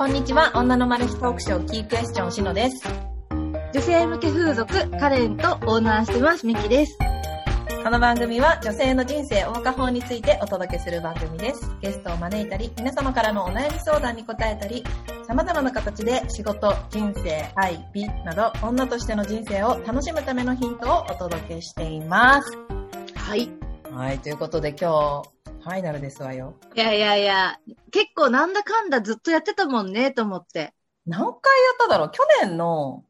こんにちは。女のマル秘トークショーキークエスチョンしのです。女性向け風俗カレンとオーナーしてます、ミキです。この番組は女性の人生謳歌法についてお届けする番組です。ゲストを招いたり、皆様からのお悩み相談に答えたり、様々な形で仕事、人生、愛、美など、女としての人生を楽しむためのヒントをお届けしています。はい。はい、ということで今日、ファイナルですわよ。いやいやいや、結構なんだかんだずっとやってたもんね、と思って。何回やっただろう？去年の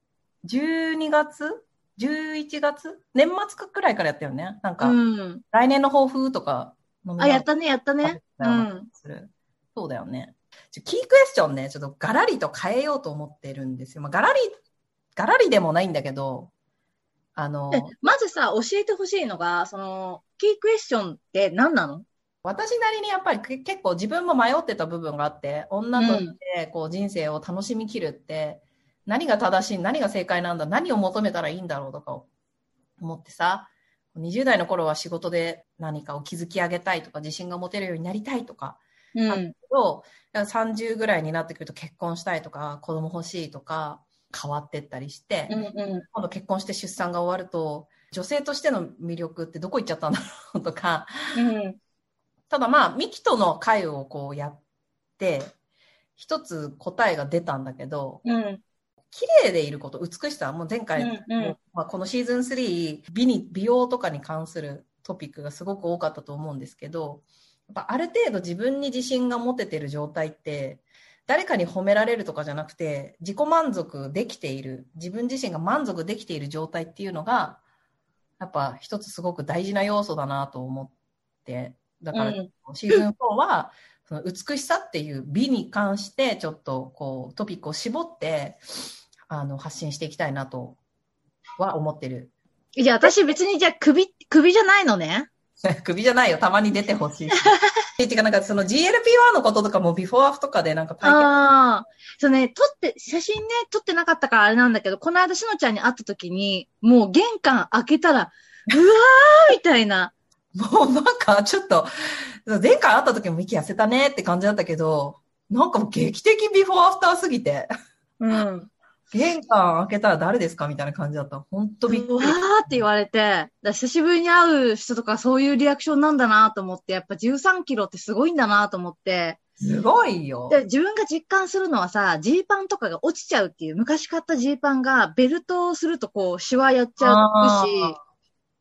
12月 ?11 月？年末くらいからやったよね。なんか、うん。来年の抱負とかあ、やったね、やったね。ううん。そうだよね。キークエスチョンね、ちょっとガラリと変えようと思ってるんですよ。まあ、ガラリ、ガラリでもないんだけど、あの、えまずさ、教えてほしいのが、その、キークエスチョンって何なの？私なりにやっぱりけ結構自分も迷ってた部分があって、女としてこう人生を楽しみきるって、何が正しい、何が正解なんだ、何を求めたらいいんだろうとか思ってさ、20代の頃は仕事で何かを築き上げたいとか、自信が持てるようになりたいとか、うん。けど、30ぐらいになってくると結婚したいとか、子供欲しいとか、変わってったりして、うんう今度結婚して出産が終わると、女性としての魅力ってどこ行っちゃったんだろうとか、ん。うん。ただまあ、ミキとの会をこうやって、一つ答えが出たんだけど、うん。綺麗でいること、美しさ、もう前回、うんうんまあ、このシーズン3、美に、美容とかに関するトピックがすごく多かったと思うんですけど、やっぱある程度自分に自信が持ててる状態って、誰かに褒められるとかじゃなくて、自己満足できている、自分自身が満足できている状態っていうのが、やっぱ一つすごく大事な要素だなと思って、だから、うんシーズン4は、その美しさっていう美に関してちょっとこうトピックを絞ってあの発信していきたいなとは思ってる。じゃあ私別にじゃあ首、首じゃないのね。首じゃないよ。たまに出てほしいし。っていうかなんかその GLP-1 のこととかもビフォーアフとかでなんか体験ああ。そうね、撮って、写真ね、撮ってなかったからあれなんだけど、この間しのちゃんに会った時に、もう玄関開けたら、うわーみたいな。もうなんかちょっと、前回会った時もミキ痩せたねって感じだったけど、なんかもう劇的ビフォーアフターすぎて、うん。玄関開けたら誰ですかみたいな感じだった。ほんとびっくりうわー。って言われて、久しぶりに会う人とかそういうリアクションなんだなと思って、やっぱ13キロってすごいんだなと思って、すごいよ。で自分が実感するのはさ、ジーパンとかが落ちちゃうっていう、昔買ったジーパンがベルトをするとこう、シワやっちゃうし、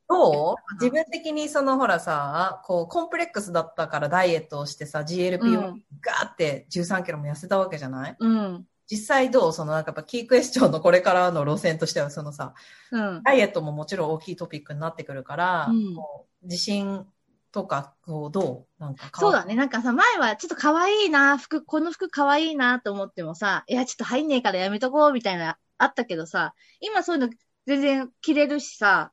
どう？自分的にそのほらさ、こう、コンプレックスだったからダイエットをしてさ、GLP をうん。ガーって13キロも痩せたわけじゃない？うん。実際どう？そのなんかやっぱキークエスチョンのこれからの路線としてはそのさ、うん。ダイエットももちろん大きいトピックになってくるから、うん。こう自信とか、こう、どう？なんかそうだね。なんかさ、前はちょっと可愛いな、服、この服可愛いなと思ってもさ、いや、ちょっと入んねえからやめとこうみたいな、あったけどさ、今そういうの全然着れるしさ、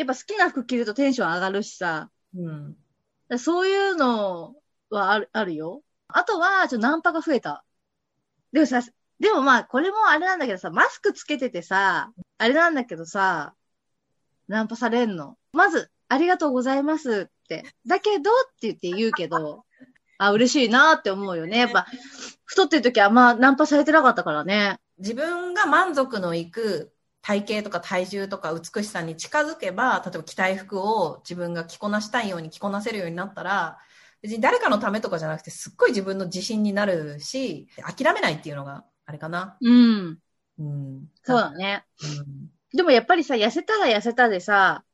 やっぱ好きな服着るとテンション上がるしさ、うん。そういうのはある、あるよ。あとは、ちょっとナンパが増えた。でもさ、でもまあ、これもあれなんだけどさ、マスクつけててさ、あれなんだけどさ、ナンパされんの。まず、ありがとうございますって。だけどって言って言うけど、あ、嬉しいなって思うよね。やっぱ、太ってる時はあんまナンパされてなかったからね。自分が満足のいく体型とか体重とか美しさに近づけば、例えば着たい服を自分が着こなしたいように着こなせるようになったら、別に誰かのためとかじゃなくて、すっごい自分の自信になるし、諦めないっていうのがあれかな。うん。うん。そうだね。うんでもやっぱりさ、痩せたら痩せたでさ、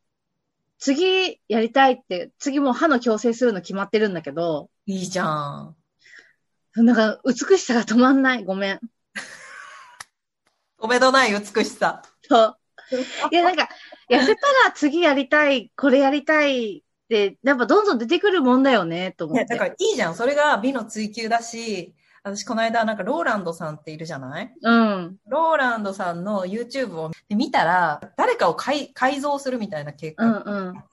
次やりたいって、次もう歯の矯正するの決まってるんだけど、いいじゃん。なんか美しさが止まんない。ごめん。おめどない美しさ。そう。いや、なんか、痩せたら次やりたい、これやりたいって、やっぱどんどん出てくるもんだよね、といや、思って。だからいいじゃん。それが美の追求だし、私この間なんかローランドさんっているじゃない？うん。ローランドさんの YouTube を見たら、誰かを改改造するみたいな結うん果うん。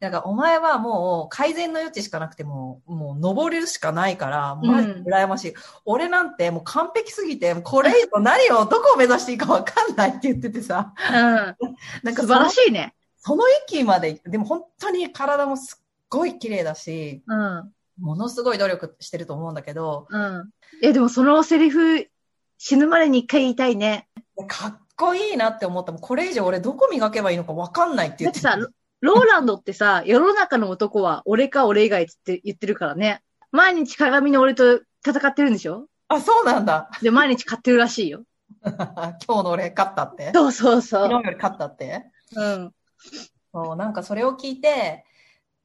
で、なんかお前はもう改善の余地しかなくてもう、もう登るしかないから、マジで羨ましい。俺なんてもう完璧すぎて、これ以上何を、どこを目指していいかわかんないって言っててさ、うん。なんか素晴らしいね。その域まで、でも本当に体もすっごい綺麗だし、うん。ものすごい努力してると思うんだけど、うん。え、でもそのセリフ、死ぬまでに一回言いたいね。かっこいいなって思ったもんこれ以上俺どこ磨けばいいのかわかんないって言ってだってさ、ロローランドってさ、世の中の男は俺か俺以外って言ってるからね。毎日鏡の俺と戦ってるんでしょ？あ、そうなんだ。で、毎日買ってるらしいよ。今日の俺勝ったって？そうそうそう。昨日より勝ったって？うん。そう、なんかそれを聞いて、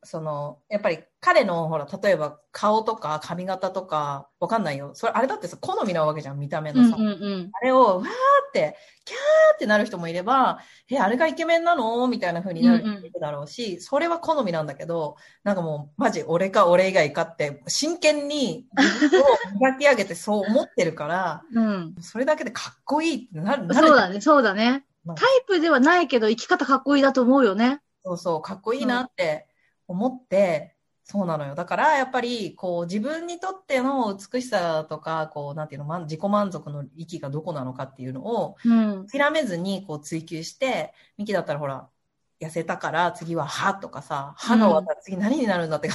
その、やっぱり彼の、ほら、例えば顔とか髪型とか、わかんないよ。それ、あれだってさ、好みなわけじゃん、見た目のさ。うんうんうん。あれを、わーって、キャーってなる人もいれば、え、あれがイケメンなのみたいな風になる人もいるだろうし、それは好みなんだけど、なんかもう、マジ俺か俺以外かって、真剣に自分を磨き上げてそう思ってるから、うん。それだけでかっこいいってなる、なるそうだね、そうだね。タイプではないけど、生き方かっこいいだと思うよね。そうそう、かっこいいなって思って、そうなのよ。だから、やっぱり、こう、自分にとっての美しさとか、こう、なんていうの、まん自己満足の域がどこなのかっていうのを、うん。諦めずに、こう、追求して、ミキだったらほら、痩せたから次は歯とかさ、歯が終わったら次何になるんだって、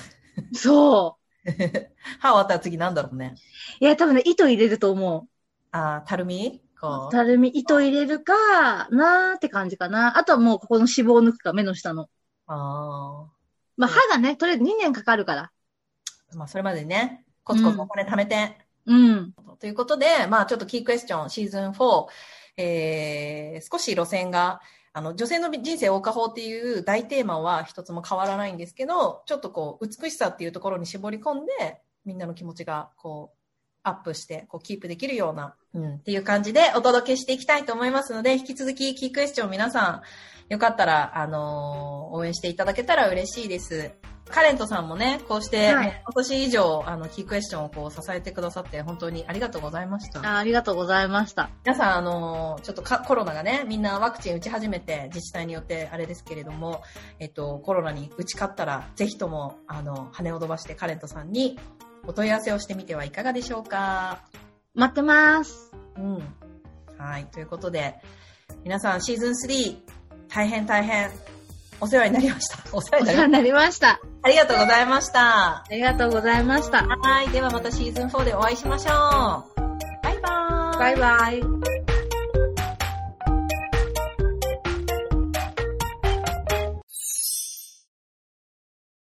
そ 歯終わったら次なんだろうね。う。いや、多分ね、糸入れると思あーたるみ？こう。う。たるみ、糸入れるかなーって感じかな。あとはもうここの脂肪を抜くか、目の下の。あまあ、歯がね、とりあえず2年かかるから。ーまあ、それまでにね、コツコツお金貯めて、うん。ということで、まあちょっとキークエスチョンシーズン4、えー、少し路線が、あの、女性の人生謳歌法っていう大テーマは一つも変わらないんですけど、ちょっとこう、美しさっていうところに絞り込んで、みんなの気持ちがこう、アップして、こう、キープできるような、うん、っていう感じでお届けしていきたいと思いますので、引き続きキークエスチョン皆さん、よかったら、あのー応援していただけたら嬉しいです。カレントさんもね、こうして、はい今年以上、あの、キークエスチョンをこう、支えてくださって、本当にありがとうございました。あありがとうございました。皆さん、あのーちょっとかコロナがね、みんなワクチン打ち始めて、自治体によってあれですけれども、えっと、コロナに打ち勝ったら、ぜひとも、あの、羽を飛ばしてカレントさんにお問い合わせをしてみてはいかがでしょうか？待ってます。うん。はい。ということで、皆さん、シーズン3、大変大変、お世話になりました。お世話おになりました。世話になりました。ありがとうございました。ありがとうございました。はい。ではまたシーズン4でお会いしましょう。バイバーイ。バイバイ。